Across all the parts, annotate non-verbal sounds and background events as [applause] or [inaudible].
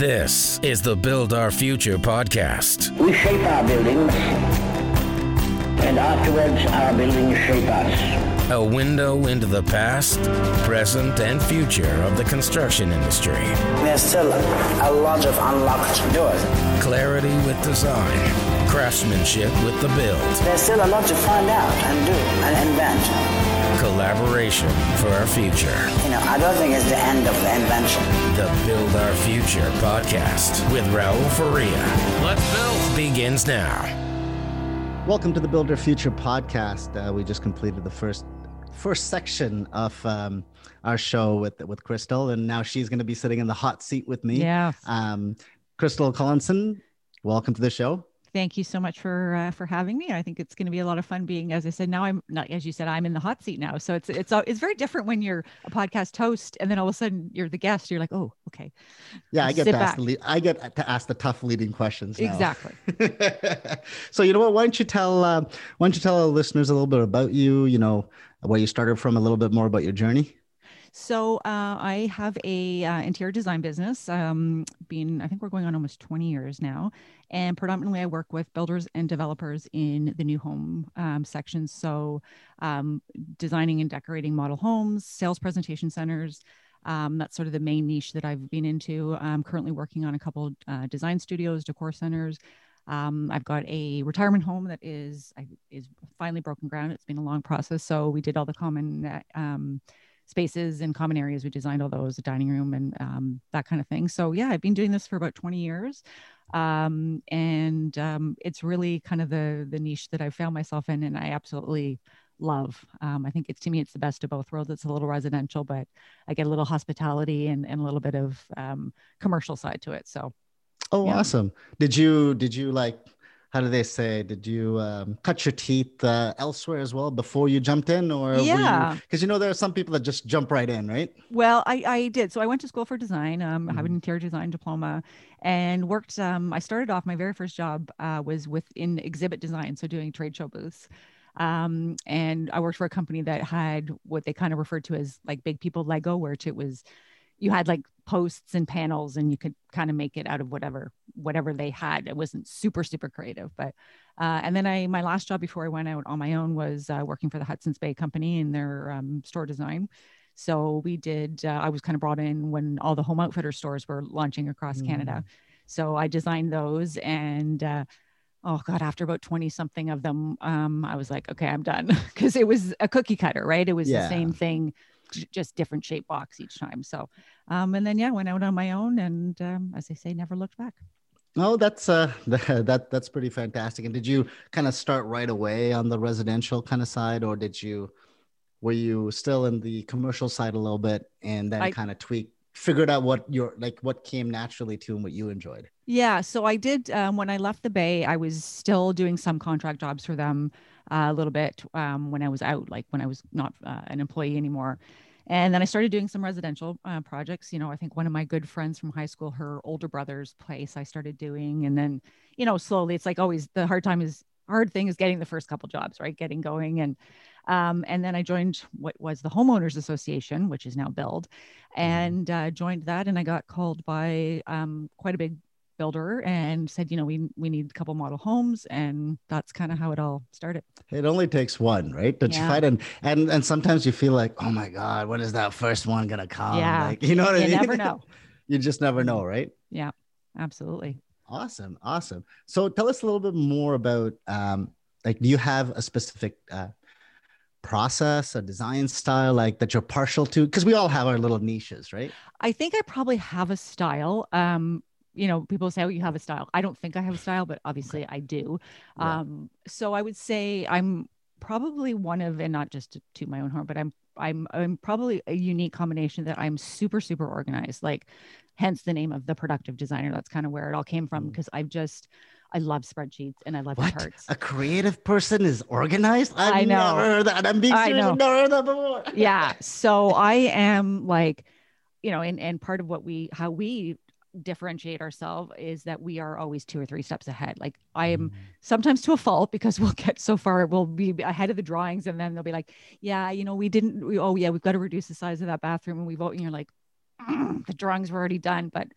This is the Build Our Future podcast. We shape our buildings, and afterwards our buildings shape us. A window into the past, present, and future of the construction industry. There's still a lot of unlocked doors. Clarity with design, craftsmanship with the build, There's still a lot to find out and do and invent. Collaboration for our future. You know, I don't think it's the end of the invention. The Build Our Future podcast with Raul Faria. Let's build begins now. Welcome to the Build Our Future podcast. Uh, we just completed the first first section of um, our show with with Crystal, and now she's going to be sitting in the hot seat with me. Yeah. Um, Crystal Collinson, welcome to the show. Thank you so much for uh, for having me. I think it's going to be a lot of fun being, as I said, now I'm not, as you said, I'm in the hot seat now. So it's it's it's very different when you're a podcast host and then all of a sudden you're the guest. You're like, oh, okay. Yeah, I get Sit to ask back. the lead, I get to ask the tough leading questions. now. Exactly. [laughs] so you know what? Why don't you tell uh, why don't you tell our listeners a little bit about you? You know where you started from, a little bit more about your journey. So uh, I have a uh, interior design business. Um, been I think we're going on almost 20 years now, and predominantly I work with builders and developers in the new home um, sections. So um, designing and decorating model homes, sales presentation centers. Um, that's sort of the main niche that I've been into. I'm currently working on a couple uh, design studios, decor centers. Um, I've got a retirement home that is I, is finally broken ground. It's been a long process, so we did all the common uh, um, spaces and common areas. We designed all those, the dining room and um, that kind of thing. So yeah, I've been doing this for about 20 years. Um, and um, it's really kind of the, the niche that I found myself in and I absolutely love. Um, I think it's, to me, it's the best of both worlds. It's a little residential, but I get a little hospitality and, and a little bit of um, commercial side to it. So Oh, Yeah. awesome! Did you did you like? How do they say? Did you um, cut your teeth uh, elsewhere as well before you jumped in, or Yeah. Because you know there are some people that just jump right in, right? Well, I, I did. So I went to school for design. Um, I have Mm-hmm. an interior design diploma, and worked. Um, I started off my very first job uh, was within exhibit design, so doing trade show booths. Um, and I worked for a company that had what they kind of referred to as like big people Lego, where it was you had like posts and panels, and you could kind of make it out of whatever whatever they had. It wasn't super super creative, but uh, and then I my last job before I went out on my own was uh, working for the Hudson's Bay Company in their um, store design. So we did, uh, I was kind of brought in when all the home outfitter stores were launching across Canada. So I designed those and, uh, oh God, after about 20 something of them, um, I was like, okay, I'm done. [laughs] Cause it was a cookie cutter, right? It was Yeah. the same thing, just different shape box each time. So, um, and then, yeah, went out on my own and, um, as they say, never looked back. Oh, that's uh, [laughs] that that's pretty fantastic. And did you kind of start right away on the residential kind of side, or did you were you still in the commercial side a little bit, and then I- kind of tweak, figured out what your like what came naturally to and what you enjoyed? Yeah. So I did, um, when I left the Bay, I was still doing some contract jobs for them uh, a little bit um, when I was out, like when I was not uh, an employee anymore. And then I started doing some residential uh, projects. You know, I think one of my good friends from high school, her older brother's place, I started doing. And then, you know, slowly, it's like always the hard time is hard thing is getting the first couple jobs, right? Getting going. And um, and then I joined what was the Homeowners Association, which is now BILD, and uh, joined that. And I got called by um, quite a big builder and said, you know, we we need a couple model homes, and that's kind of how it all started. It only takes one, right? To Yeah. fight and and and sometimes you feel like, oh my god, when is that first one gonna come? Yeah. like, you know what I You never know. [laughs] you just never know, right? Yeah, absolutely. Awesome, awesome. So tell us a little bit more about um, like, do you have a specific uh, process, a design style, like that you're partial to? Because we all have our little niches, right? I think I probably have a style. Um, you know, people say, "Oh, you have a style." I don't think I have a style, but obviously I do. Yeah. Um, so I would say I'm probably one of, and not just to, to my own horn, but I'm I'm I'm probably a unique combination that I'm super super organized. Like, hence the name of the productive designer. That's kind of where it all came from Mm. because I've just I love spreadsheets and I love What? charts. A creative person is organized? I've I know. never heard that. I'm being I serious. know. I've never heard that before. yeah [laughs] so i am like you know and and part of what we how we differentiate ourselves is that we are always two or three steps ahead like i am sometimes to a fault because [laughs] we'll get so far we'll be ahead of the drawings and then they'll be like yeah you know we didn't we, oh yeah we've got to reduce the size of that bathroom and we vote and you're like "Mm, the drawings were already done but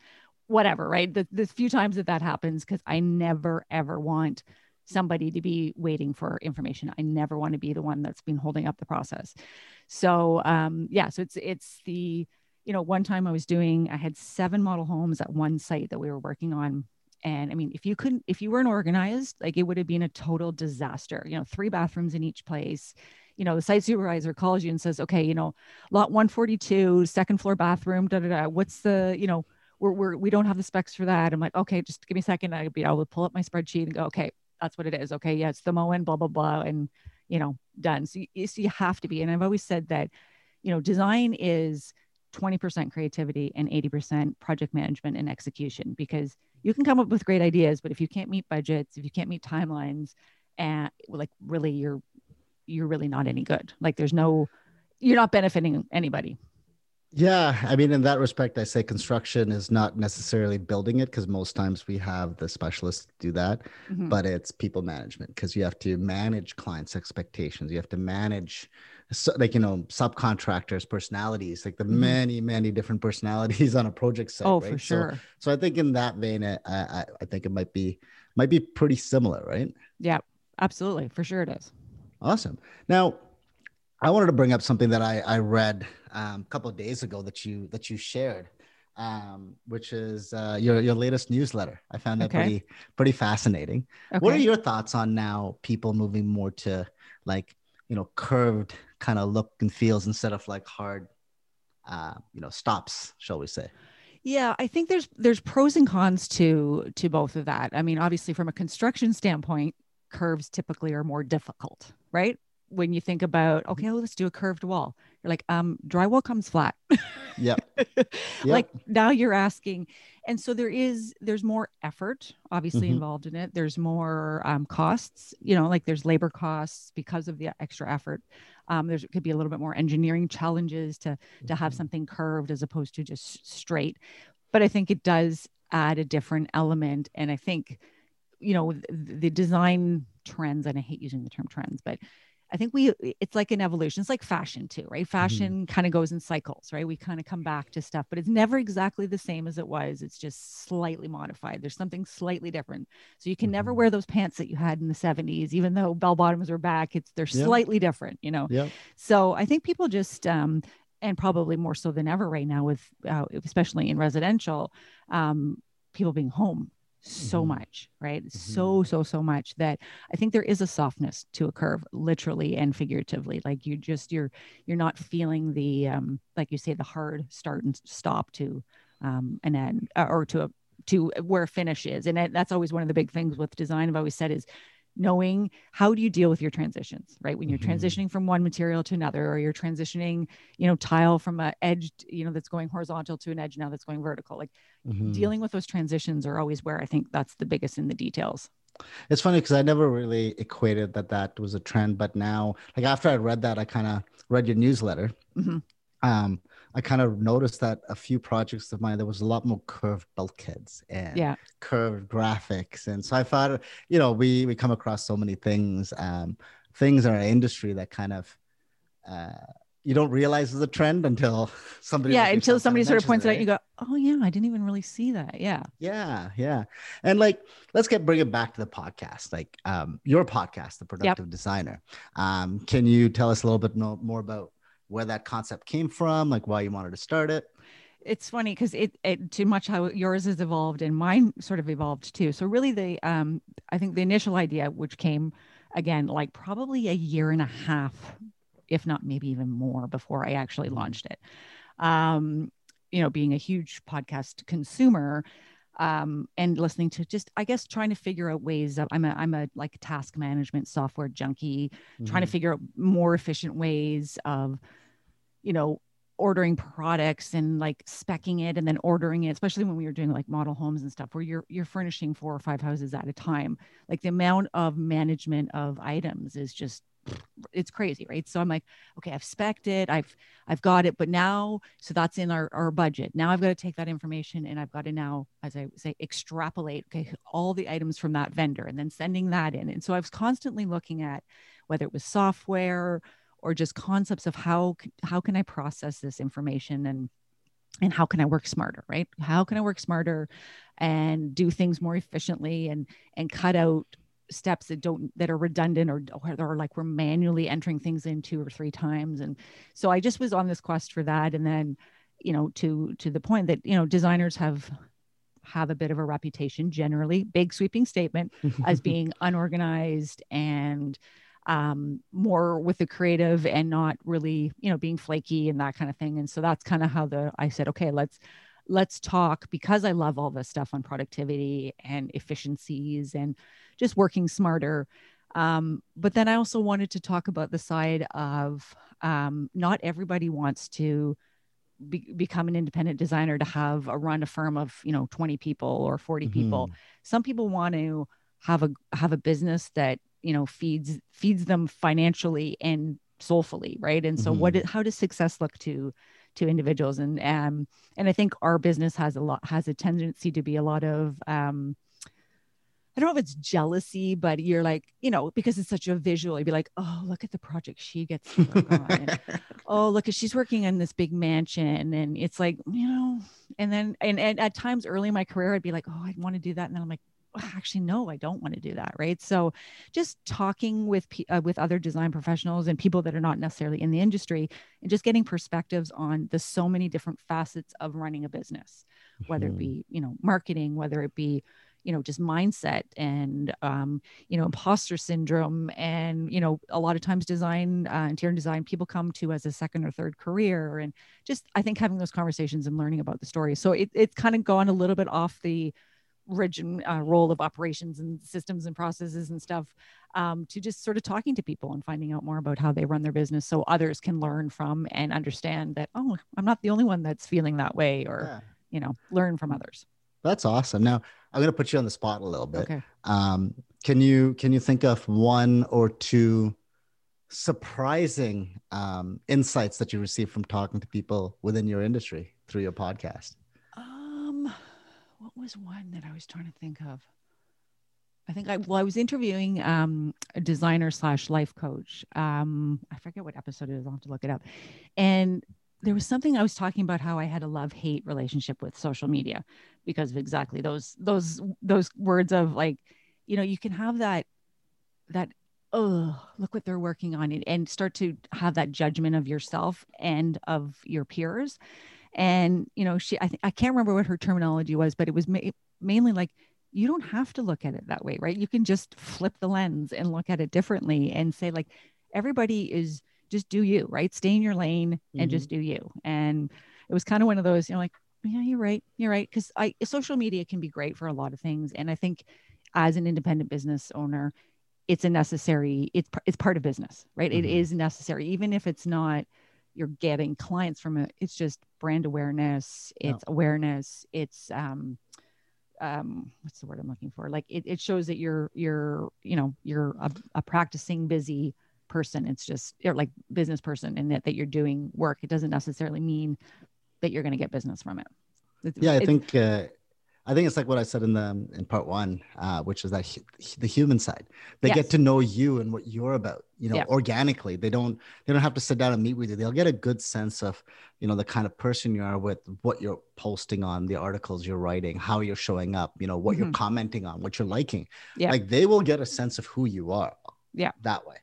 whatever, right? The, the few times that that happens, because I never ever want somebody to be waiting for information. I never want to be the one that's been holding up the process. So um, yeah, so it's it's the you know one time I was doing I had seven model homes at one site that we were working on. And I mean, if you couldn't, if you weren't organized, like it would have been a total disaster. You know, three bathrooms in each place. You know, the site supervisor calls you and says, "Okay, you know, lot 142, second floor bathroom. Da da da. What's the, you know, we're, we're we don't have the specs for that." I'm like, "Okay, just give me a second. I'd be able to pull up my spreadsheet and go, okay, that's what it is. Okay, yeah, it's the Moen, blah blah blah, and you know, done. So you, so you have to be. And I've always said that, you know, design is 20% creativity and 80% project management and execution because you can come up with great ideas, but if you can't meet budgets, if you can't meet timelines, and like really, you're you're really not any good. Like there's no, you're not benefiting anybody. Yeah, I mean, in that respect, I say construction is not necessarily building it because most times we have the specialists do that, mm-hmm. but it's people management because you have to manage clients' expectations. You have to manage, so, like you know, subcontractors' personalities, like the mm-hmm. many, many different personalities [laughs] on a project site. Oh, right? for sure. So, so, I think in that vein, I, I, I think it might be might be pretty similar, right? Yeah, absolutely, for sure it is. Awesome. Now, I wanted to bring up something that I, I read um, a couple of days ago that you that you shared, um, which is uh, your your latest newsletter. I found that okay. pretty pretty fascinating. Okay. What are your thoughts on now people moving more to like you know curved kind of look and feels instead of like hard, uh, you know, stops, shall we say? Yeah, I think there's there's pros and cons to to both of that. I mean, obviously from a construction standpoint, curves typically are more difficult, right? When you think about okay well, let's do a curved wall you're like um drywall comes flat. Yeah [laughs] like now you're asking and so there is there's more effort obviously mm-hmm. involved in it. There's more um, costs you know like there's labor costs because of the extra effort. Um, there's could be a little bit more engineering challenges to to have mm-hmm. something curved as opposed to just straight. But i think it does add a different element and i think you know the design trends and i hate using the term trends but I think we it's like an evolution. It's like fashion too, right? Mm-hmm. Fashion mm-hmm. kind of goes in cycles, right? We kind of come back to stuff, but it's never exactly the same as it was. It's just slightly modified. There's something slightly different. So you can mm-hmm. never wear those pants that you had in the 70s, even though bell bottoms are back. It's they're yep. slightly different, you know. Yeah. So I think people just um and probably more so than ever right now with uh, especially in residential um people being home so mm-hmm. much, right? Mm-hmm. So, so, so much that I think there is a softness to a curve, literally and figuratively. Like you just you're you're not feeling the um, like you say, the hard start and stop to um an end uh, or to a to where finish is. And that's always one of the big things with design. I've always said is knowing how do you deal with your transitions right when you're mm-hmm. transitioning from one material to another or you're transitioning you know tile from a edge you know that's going horizontal to an edge now that's going vertical like mm-hmm. dealing with those transitions are always where i think that's the biggest in the details it's funny because i never really equated that that was a trend but now like after i read that i kind of read your newsletter mm-hmm. um I kind of noticed that a few projects of mine there was a lot more curved bulkheads and yeah. curved graphics, and so I thought, you know, we we come across so many things, um, things in our industry that kind of. Uh, you don't realize is a trend until [laughs] somebody yeah until somebody sort of points it, out you go oh yeah i didn't even really see that yeah yeah yeah and like let's get bring it back to the podcast like um your podcast the productive yep. designer um can you tell us a little bit more about where that concept came from, like why you wanted to start it? It's funny because it, it too much how yours has evolved and mine sort of evolved too. So really the um I think the initial idea which came again like probably a year and a half if not maybe even more before I actually mm-hmm. launched it. Um you know being a huge podcast consumer um, and listening to just I guess trying to figure out ways of I'm a I'm a like task management software junkie, mm-hmm. trying to mm-hmm. figure out more efficient ways of you know, ordering products and like specking it and then ordering it, especially when we were doing like model homes and stuff where you're you're furnishing four or five houses at a time. Like the amount of management of items is just it's crazy, right? So I'm like, okay, I've specced it, I've I've got it, but now so that's in our, our budget. Now I've got to take that information and I've got to now, as I say, extrapolate okay, all the items from that vendor and then sending that in. And so I was constantly looking at whether it was software or just concepts of how how can I process this information and and how can I work smarter, right? How can I work smarter and do things more efficiently and and cut out steps that don't that are redundant or or like we're manually entering things in two or three times and so i just was on this quest for that and then you know to to the point that you know designers have have a bit of a reputation generally big sweeping statement as [laughs] being unorganized and um, more with the creative and not really you know being flaky and that kind of thing. And so that's kind of how the i said okay let's let's talk because i love all this stuff on productivity and efficiencies and just working smarter. Um, but then i also wanted to talk about the side of um, not everybody wants to be, become an independent designer to have a run a firm of you know 20 people or 40 mm-hmm. people some people want to have a have a business that you know feeds feeds them financially and soulfully right and so mm-hmm. what how does success look to to individuals and um and i think our business has a lot has a tendency to be a lot of um I don't know if it's jealousy, but you're like, you know, because it's such a visual, you'd be like, oh, look at the project she gets to work on. And, [laughs] oh, look at she's working in this big mansion. And it's like, you know, and then and, and at times early in my career, I'd be like, oh, I'd want to do that. And then I'm like, actually no i don't want to do that right so just talking with uh, with other design professionals and people that are not necessarily in the industry and just getting perspectives on the so many different facets of running a business whether mm-hmm. it be you know marketing whether it be you know just mindset and um, you know imposter syndrome and you know a lot of times design uh, interior design people come to as a second or third career and just i think having those conversations and learning about the story so it, it's kind of gone a little bit off the rigid uh, role of operations and systems and processes and stuff um, to just sort of talking to people and finding out more about how they run their business so others can learn from and understand that oh i'm not the only one that's feeling that way or yeah. you know learn from others that's awesome now i'm going to put you on the spot a little bit okay. um, can you can you think of one or two surprising um, insights that you receive from talking to people within your industry through your podcast was one that I was trying to think of? I think I well, I was interviewing um, a designer slash life coach. Um, I forget what episode it is. I'll have to look it up. And there was something I was talking about how I had a love hate relationship with social media because of exactly those those those words of like, you know, you can have that that oh look what they're working on and, and start to have that judgment of yourself and of your peers and you know she i think i can't remember what her terminology was but it was ma- mainly like you don't have to look at it that way right? You can just flip the lens and look at it differently and say like everybody is just do you right? Stay in your lane and mm-hmm. just do you. And it was kind of one of those you know like yeah you're right you're right. Because i social media can be great for a lot of things. And i think as an independent business owner it's a necessary it's it's part of business right? Mm-hmm. it is necessary even if it's not you're getting clients from it it's just brand awareness it's awareness it's um um what's the word i'm looking for? Like it, it shows that you're you're you know you're a, a practicing busy person. It's just you're like business person and that, that you're doing work. It doesn't necessarily mean that you're going to get business from it. It's, yeah i think uh, I think it's like what I said in the in part one, uh, which is that the human side. They yes. get to know you and what you're about, you know, yeah. organically. They don't they don't have to sit down and meet with you. They'll get a good sense of, you know, the kind of person you are with what you're posting on, the articles you're writing, how you're showing up, you know, what mm-hmm. you're commenting on, what you're liking. Yeah. Like they will get a sense of who you are. Yeah. That way.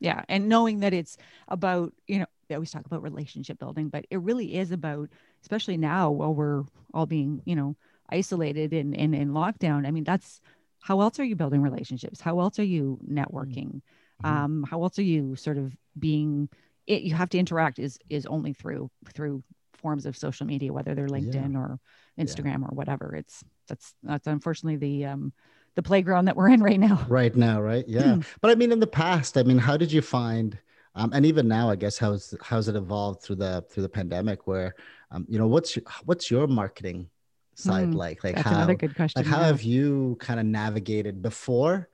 Yeah. And knowing that it's about, you know, they always talk about relationship building, but it really is about, especially now while we're all being, you know, isolated and in, in, in lockdown, I mean, that's how else are you building relationships? How else are you networking? Mm-hmm. Um, how else are you sort of being it, you have to interact is is only through through forms of social media, whether they're LinkedIn yeah. or Instagram yeah. or whatever. It's that's that's unfortunately the um the playground that we're in right now. Right now, right? Yeah. but I mean in the past, I mean, how did you find um, and even now, I guess how's how's it evolved through the through the pandemic? Where, um, you know, what's your, what's your marketing side mm, like like how question like how yeah. have you kind of navigated before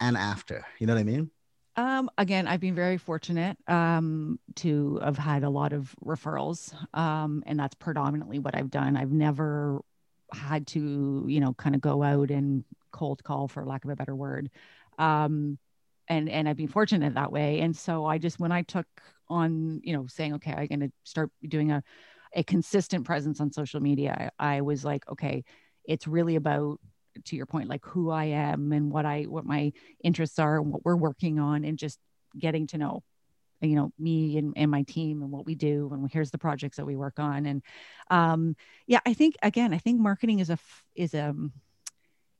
and after you know what i mean um, again, I've been very fortunate um, to have had a lot of referrals, um, and that's predominantly what I've done. I've never had to, you know, kind of go out and cold call, for lack of a better word, um, and and I've been fortunate that way. And so I just, when I took on, you know, saying, okay, I'm going to start doing a a consistent presence on social media I, I was like okay it's really about to your point like who i am and what i what my interests are and what we're working on and just getting to know you know me and, and my team and what we do and here's the projects that we work on. And um yeah i think again i think marketing is a is a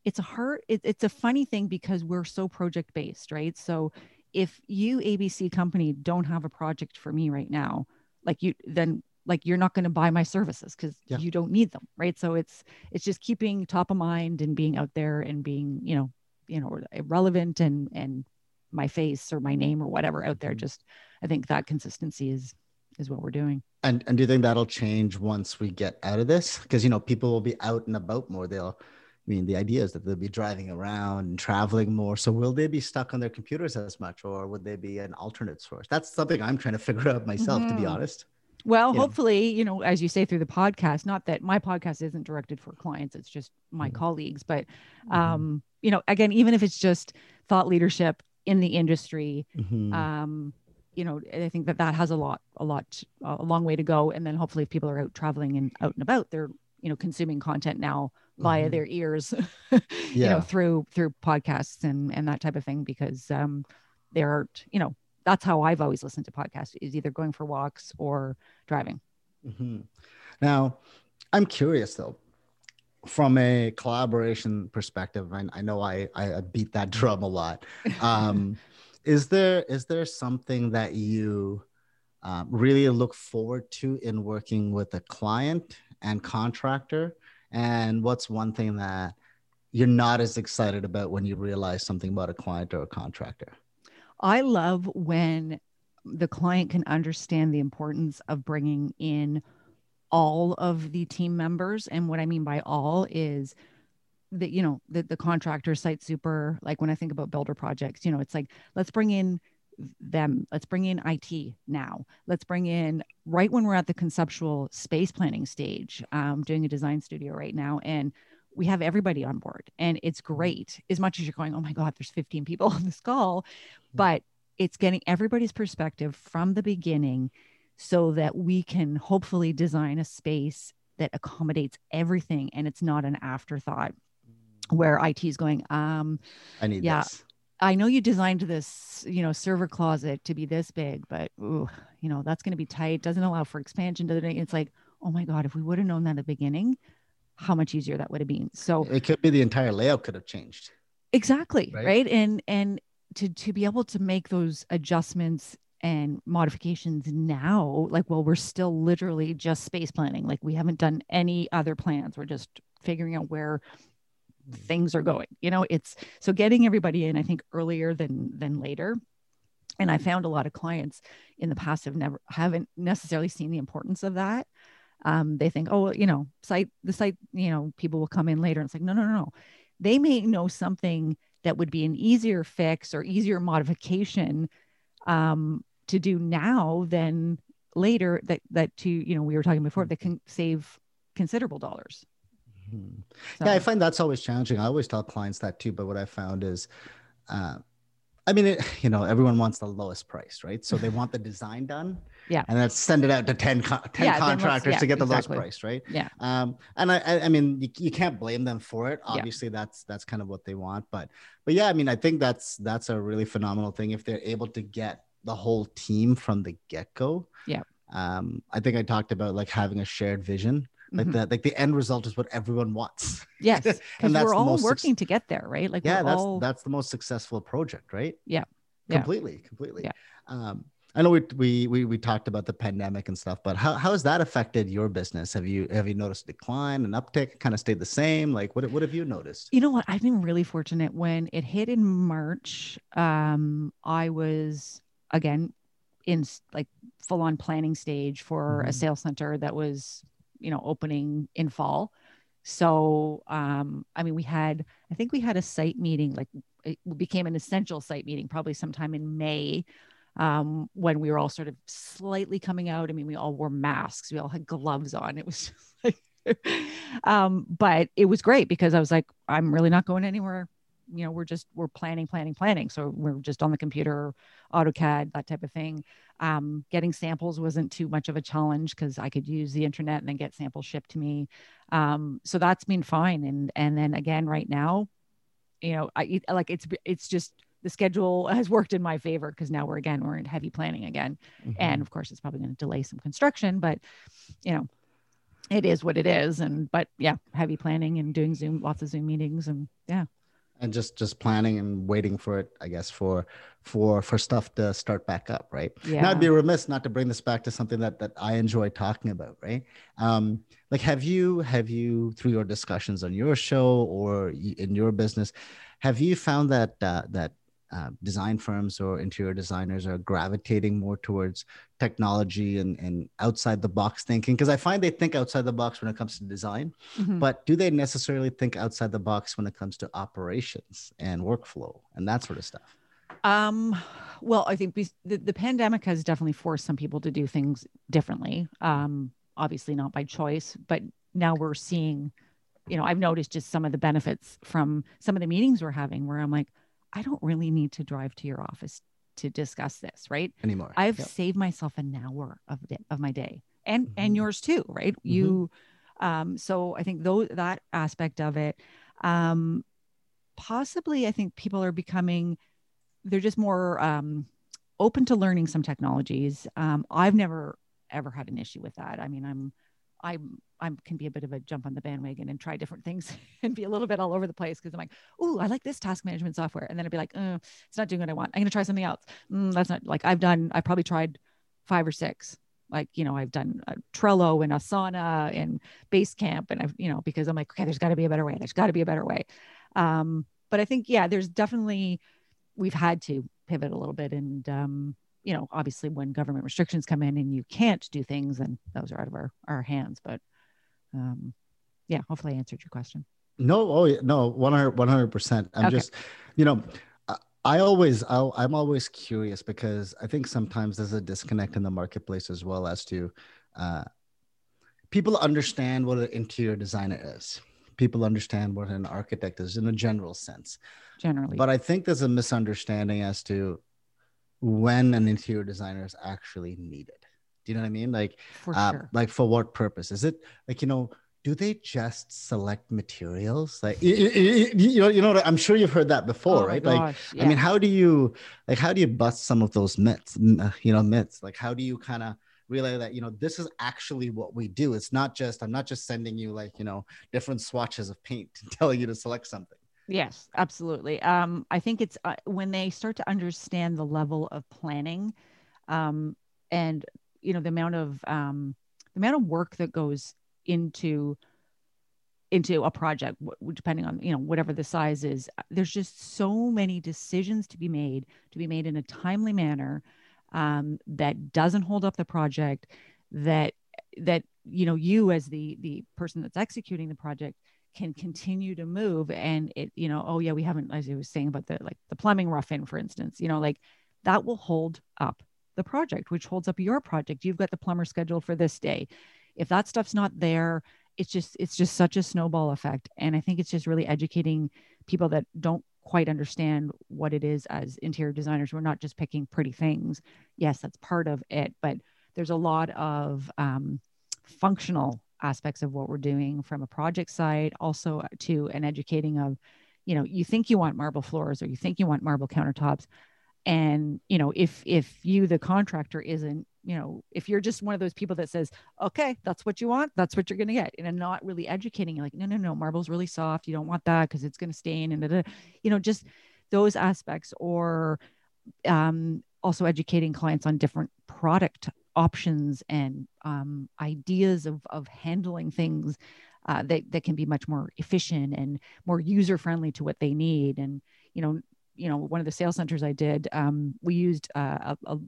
it's a hard it, it's a funny thing because we're so project based right? So if you abc company don't have a project for me right now like you then like you're not going to buy my services because yeah. you don't need them right so it's it's just keeping top of mind and being out there and being you know you know relevant and and my face or my name or whatever out there mm-hmm. just i think that consistency is is what we're doing and and do you think that'll change once we get out of this because you know people will be out and about more they'll I mean, the idea is that they'll be driving around and traveling more. So, will they be stuck on their computers as much, or would they be an alternate source? That's something I'm trying to figure out myself, mm-hmm. to be mm-hmm. honest. Well, yeah. hopefully, you know, as you say through the podcast, not that my podcast isn't directed for clients, it's just my mm-hmm. colleagues, but mm-hmm. um, you know, again, even if it's just thought leadership in the industry, mm-hmm. um, you know, I think that that has a lot, a lot, a long way to go. And then hopefully, if people are out traveling and out and about, they're you know consuming content now via mm-hmm. their ears, yeah. [laughs] you know, through through podcasts and and that type of thing because um, they're you know that's how I've always listened to podcasts is either going for walks or driving. Mm-hmm. Now, I'm curious though, from a collaboration perspective, I, I know I, I beat that [laughs] drum a lot. Um, is there is there something that you uh, really look forward to in working with a client and contractor? And what's one thing that you're not as excited about when you realize something about a client or a contractor? I love when the client can understand the importance of bringing in all of the team members. And what I mean by all is that, you know, the, the contractor site super, like when I think about builder projects, you know, it's like, let's bring in them. Let's bring in it now. Let's bring in right when we're at the conceptual space planning stage. Um, doing a design studio right now. And we have everybody on board and it's mm-hmm. great as much as you're going oh my god there's 15 people on this call mm-hmm. but it's getting everybody's perspective from the beginning so that we can hopefully design a space that accommodates everything and it's not an afterthought mm. where IT is going, um, I need yeah, this. I know you designed this, you know, server closet to be this big, but ooh, you know, that's going to be tight. Doesn't allow for expansion. It's like, oh my God, if we would have known that at the beginning, how much easier that would have been. So it could be the entire layout could have changed. Exactly. Right. right? And and to to be able to make those adjustments and modifications now, like well, we're still literally just space planning. Like we haven't done any other plans. We're just figuring out where things are going. You know, it's so getting everybody in, I think, earlier than than later and i found a lot of clients in the past have never haven't necessarily seen the importance of that um, they think, oh, you know, site the site, you know, people will come in later. And it's like, no, no, no, no. They may know something that would be an easier fix or easier modification um, to do now than later. That that to you know we were talking before that can save considerable dollars. Mm-hmm. So. Yeah, I find that's always challenging. I always tell clients that too. But what I found is, uh, I mean, it, you know, everyone wants the lowest price, right? So they want the design done. [laughs] Yeah. And then send it out to 10, 10 yeah, contractors yeah, to get the exactly. lowest price, right? Yeah. Um, and I, I, I mean, you, you, can't blame them for it. Obviously, yeah. that's that's kind of what they want. But but yeah, I mean, I think that's that's a really phenomenal thing if they're able to get the whole team from the get go. Yeah. Um, I think I talked about like having a shared vision like mm-hmm. the like the end result is what everyone wants yes [laughs] and we're all working to get there right like yeah that's all... that's the most successful project right yeah completely yeah. completely yeah um I know we, we we we talked about the pandemic and stuff, but how, how has that affected your business? Have you have you noticed a decline, an uptick, kind of stayed the same? Like what what have you noticed? You know what? I've been really fortunate when it hit in March. Um, I was again in like full on planning stage for mm-hmm. a sales center that was you know opening in fall. So um, I mean, we had I think we had a site meeting like it became an essential site meeting probably sometime in May um, when we were all sort of slightly coming out. I mean, we all wore masks, we all had gloves on. It was [laughs] like, um, but it was great because I was like, I'm really not going anywhere you know we're just we're planning planning planning. So we're just on the computer AutoCAD that type of thing. Um, getting samples wasn't too much of a challenge because i could use the internet and then get samples shipped to me. Um, so that's been fine. And and then again right now you know i like it's it's just the schedule has worked in my favor because now we're again we're in heavy planning again. Mm-hmm. and of course it's probably going to delay some construction but you know it is what it is. And but yeah heavy planning and doing zoom lots of zoom meetings and yeah and just just planning and waiting for it i guess for for for stuff to start back up right yeah. now i'd be remiss not to bring this back to something that that i enjoy talking about right um like have you have you through your discussions on your show or in your business have you found that uh, that uh, design firms or interior designers are gravitating more towards technology and, and outside the box thinking because i find they think outside the box when it comes to design mm-hmm. but do they necessarily think outside the box when it comes to operations and workflow and that sort of stuff um, well i think the, the pandemic has definitely forced some people to do things differently um, obviously not by choice but now we're seeing you know i've noticed just some of the benefits from some of the meetings we're having where i'm like I don't really need to drive to your office to discuss this, right? Anymore. I've yep. saved myself an hour of the, of my day and mm-hmm. and yours too, right? Mm-hmm. You um so I think though that aspect of it um possibly I think people are becoming they're just more um open to learning some technologies. Um I've never ever had an issue with that. I mean, I'm I I can be a bit of a jump on the bandwagon and try different things [laughs] and be a little bit all over the place because I'm like, oh, I like this task management software, and then I'd be like, uh, it's not doing what I want. I'm gonna try something else. Mm, that's not like I've done. I probably tried five or six. Like you know, I've done Trello and Asana and Basecamp, and I've you know because I'm like, okay, there's got to be a better way. There's got to be a better way. Um, but I think yeah, there's definitely we've had to pivot a little bit and um, you know, obviously when government restrictions come in and you can't do things, then those are out of our, our hands. But um, yeah, hopefully I answered your question. No, oh yeah, no, 100 percent. I'm okay. just, you know, I always, i am always curious because I think sometimes there's a disconnect in the marketplace as well as to uh, people understand what an interior designer is. People understand what an architect is in a general sense. Generally, but I think there's a misunderstanding as to when an interior designer is actually needed. Do you know what I mean? Like, for uh, sure. like for what purpose? Is it like you know? Do they just select materials? Like you know, you know. I'm sure you've heard that before, oh right? Gosh, like, yeah. I mean, how do you like? How do you bust some of those myths? Uh, you know, myths. Like, how do you kind of realize that you know this is actually what we do? It's not just I'm not just sending you like you know different swatches of paint and [laughs] telling you to select something. Yes, absolutely. Um, I think it's uh, when they start to understand the level of planning, um, and you know the amount of um, the amount of work that goes into into a project, depending on you know whatever the size is. Uh, there's just so many decisions to be made to be made in a timely manner um, that doesn't hold up the project. That that you know you as the the person that's executing the project can continue to move and it you know oh yeah we haven't as i was saying about the like the plumbing rough in for instance you know like that will hold up the project which holds up your project. You've got the plumber scheduled for this day. If that stuff's not there it's just it's just such a snowball effect. And i think it's just really educating people that don't quite understand what it is as interior designers. We're not just picking pretty things. Yes that's part of it but there's a lot of um, functional aspects of what we're doing from a project side, also to an educating of, you know, you think you want marble floors or you think you want marble countertops. And, you know, if if you, the contractor, isn't, you know, if you're just one of those people that says, okay, that's what you want, that's what you're gonna get, and not really educating like, no, no, no, marble's really soft. You don't want that because it's gonna stain and da, da. you know, just those aspects or um also educating clients on different product options and um, ideas of, of handling things uh, that, that can be much more efficient and more user friendly to what they need. And, you know, you know, one of the sales centers I did, um, we used uh, a, a,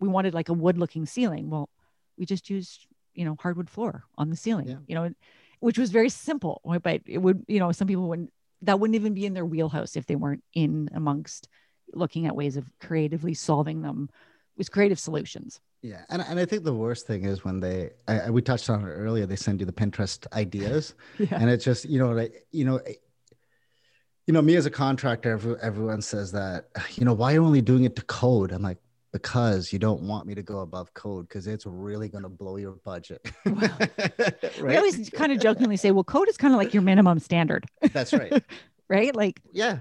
we wanted like a wood looking ceiling. Well, we just used, you know, hardwood floor on the ceiling, yeah. you know, which was very simple, but it would, you know, some people wouldn't, that wouldn't even be in their wheelhouse if they weren't in amongst looking at ways of creatively solving them with creative solutions. Yeah, and, and I think the worst thing is when they I, we touched on it earlier. They send you the Pinterest ideas, [laughs] yeah. and it's just you know like you know you know, me as a contractor, every, everyone says that, you know, why are you only doing it to code? I'm like, because you don't want me to go above code because it's really going to blow your budget. [laughs] We always kind of jokingly say, well, code is kind of like your minimum standard, That's right. [laughs] right? Like Yeah.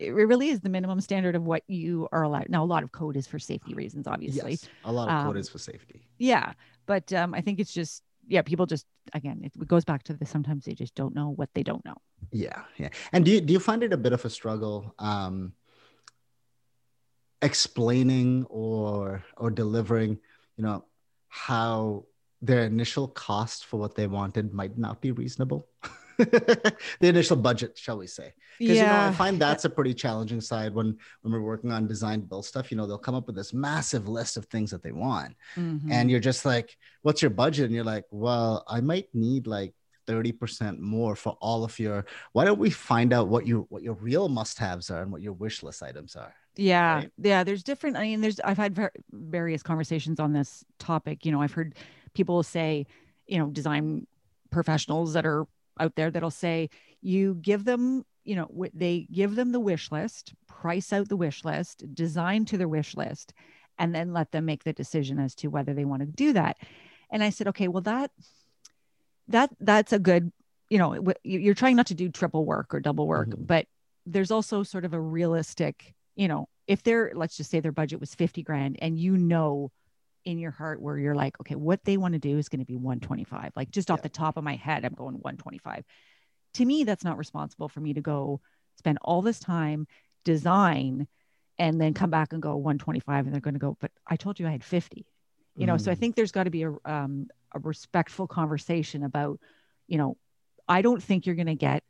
it really is the minimum standard of what you are allowed. Now, a lot of code is for safety reasons, obviously. Yes. A lot of code Um, is for safety. Yeah. But um, I think it's just, yeah, people just, again, it goes back to the sometimes they just don't know what they don't know. Yeah. Yeah. And do you, do you find it a bit of a struggle um, explaining or or delivering, you know, how their initial cost for what they wanted might not be reasonable? [laughs] [laughs] the initial budget, shall we say? Because you know, I find [laughs] that's a pretty challenging side when when we're working on design build stuff. You know, they'll come up with this massive list of things that they want, Mhm. and you're just like, "What's your budget?" And you're like, "Well, I might need like." 30% more for all of your why don't we find out what you what your real must-haves are and what your wish list items are Yeah, right? yeah. There's different. I mean, there's. I've had ver- various conversations on this topic. You know, I've heard people say, you know, design professionals that are out there that'll say you give them, you know, wh- they give them the wish list, price out the wish list, design to their wish list, and then let them make the decision as to whether they want to do that. And I said, okay, well that that that's a good, you know, you- you're trying not to do triple work or double work, Mhm. but there's also sort of a realistic you know, if they're, let's just say their budget was 50 grand and you know in your heart where you're like, okay, what they want to do is going to be 125. Like just off Yeah. the top of my head, I'm going 125. To me, that's not responsible for me to go spend all this time, design, and then come back and go 125. And they're going to go, but I told you I had 50. You know, so I Mhm. think there's got to be a, um, a respectful conversation about, you know, I don't think you're going to get,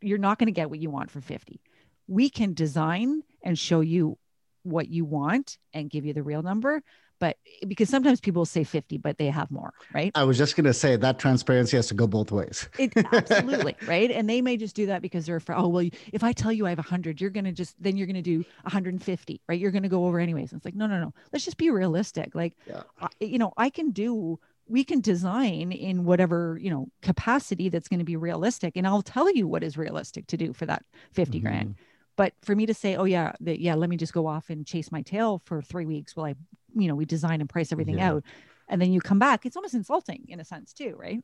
you're not going to get what you want for 50 we can design and show you what you want and give you the real number but because sometimes people say 50 but they have more right? I was just going to say that transparency has to go both ways. It absolutely [laughs] right? And they may just do that because they're afraid oh well if i tell you i have 100 you're going to just then you're going to do 150 right? You're going to go over anyways. And it's like no no no. Let's just be realistic. Like Yeah. I, you know i can do we can design in whatever you know capacity that's going to be realistic and i'll tell you what is realistic to do for that 50 grand. Mhm. but for me to say oh yeah that yeah let me just go off and chase my tail for three weeks while i you know we design and price everything Yeah. out and then you come back it's almost insulting in a sense too right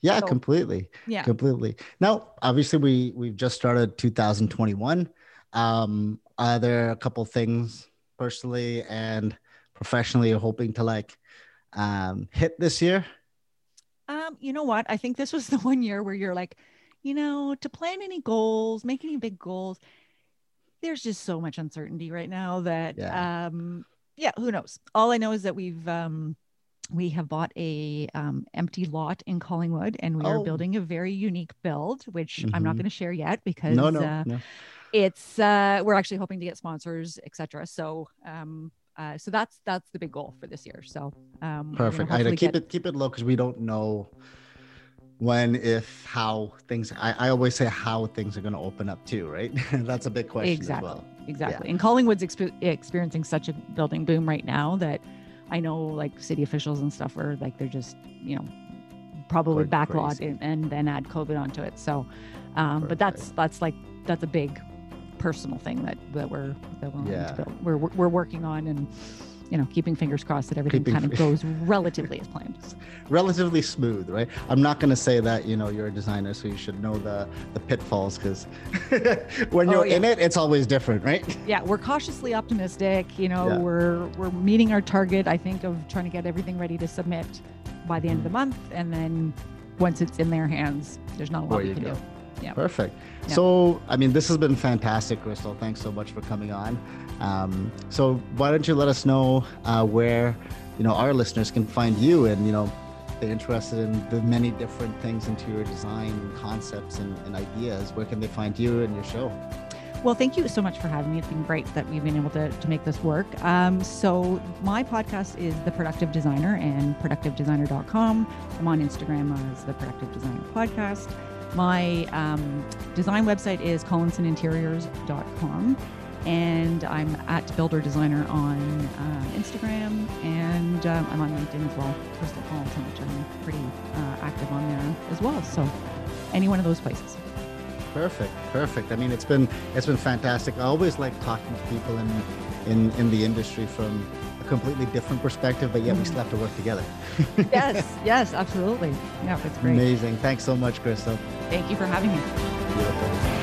yeah So- completely yeah completely now obviously we we've just started 2021 um are there a couple things personally and professionally you're hoping to like um hit this year Um, you know what? I think this was [laughs] the one year where you're like, you know, to plan any goals, make any big goals. There's just so much uncertainty right now that Yeah. um yeah, who knows? All I know is that we've um we have bought a um, empty lot in Collingwood and we are Oh. building a very unique build, which I'm not Mhm. going to share yet because no no uh, no it's uh we're actually hoping to get sponsors, etc. So um uh, so that's that's the big goal for this year. So um perfect i keep get- it keep it low because we don't know when if how things i, I always say how things are going to open up too right [laughs] that's a big question exactly as well exactly. And Collingwood's expe- experiencing such a building boom right now that i know like city officials and stuff are like they're just you know probably Going backlogged and, and then add covid onto it. So um but that's that's like that's a big personal thing that that we're that we're, Yeah. we're we're working on and you know keeping fingers crossed that everything Keeping kind of goes [laughs] relatively as planned relatively smooth right i'm not going to say that you know you're a designer so you should know the the pitfalls because [laughs] when Oh, you're yeah. in it it's always different right yeah we're cautiously optimistic you know Yeah. we're we're meeting our target i think of trying to get everything ready to submit by the end of the month and then once it's in their hands there's not a lot There we you can go. do Yeah. Perfect. Yeah. So, I mean, this has been fantastic, Crystal. Thanks so much for coming on. Um, so, why don't you let us know uh, where, you know, our listeners can find you and, you know, they're interested in the many different things interior design concepts and, and ideas. Where can they find you and your show? Well, thank you so much for having me. It's been great that we've been able to, to make this work. Um, so, my podcast is The Productive Designer and productivedesigner.com. I'm on Instagram as The Productive Designer Podcast. My um, design website is collinsoninteriors.com. And I'm at Builder Designer on um, Instagram. And um, I'm on LinkedIn as well, Crystal Collinson, which I'm pretty uh, active on there as well. So, any one of those places. Perfect, perfect. I mean, it's been it's been fantastic. I always like talking to people in in in the industry from a completely different perspective, but yet we still have to work together. [laughs] yes, yes, absolutely. Yeah, it's great. Amazing. Thanks so much, Crystal. Thank you for having me. Beautiful.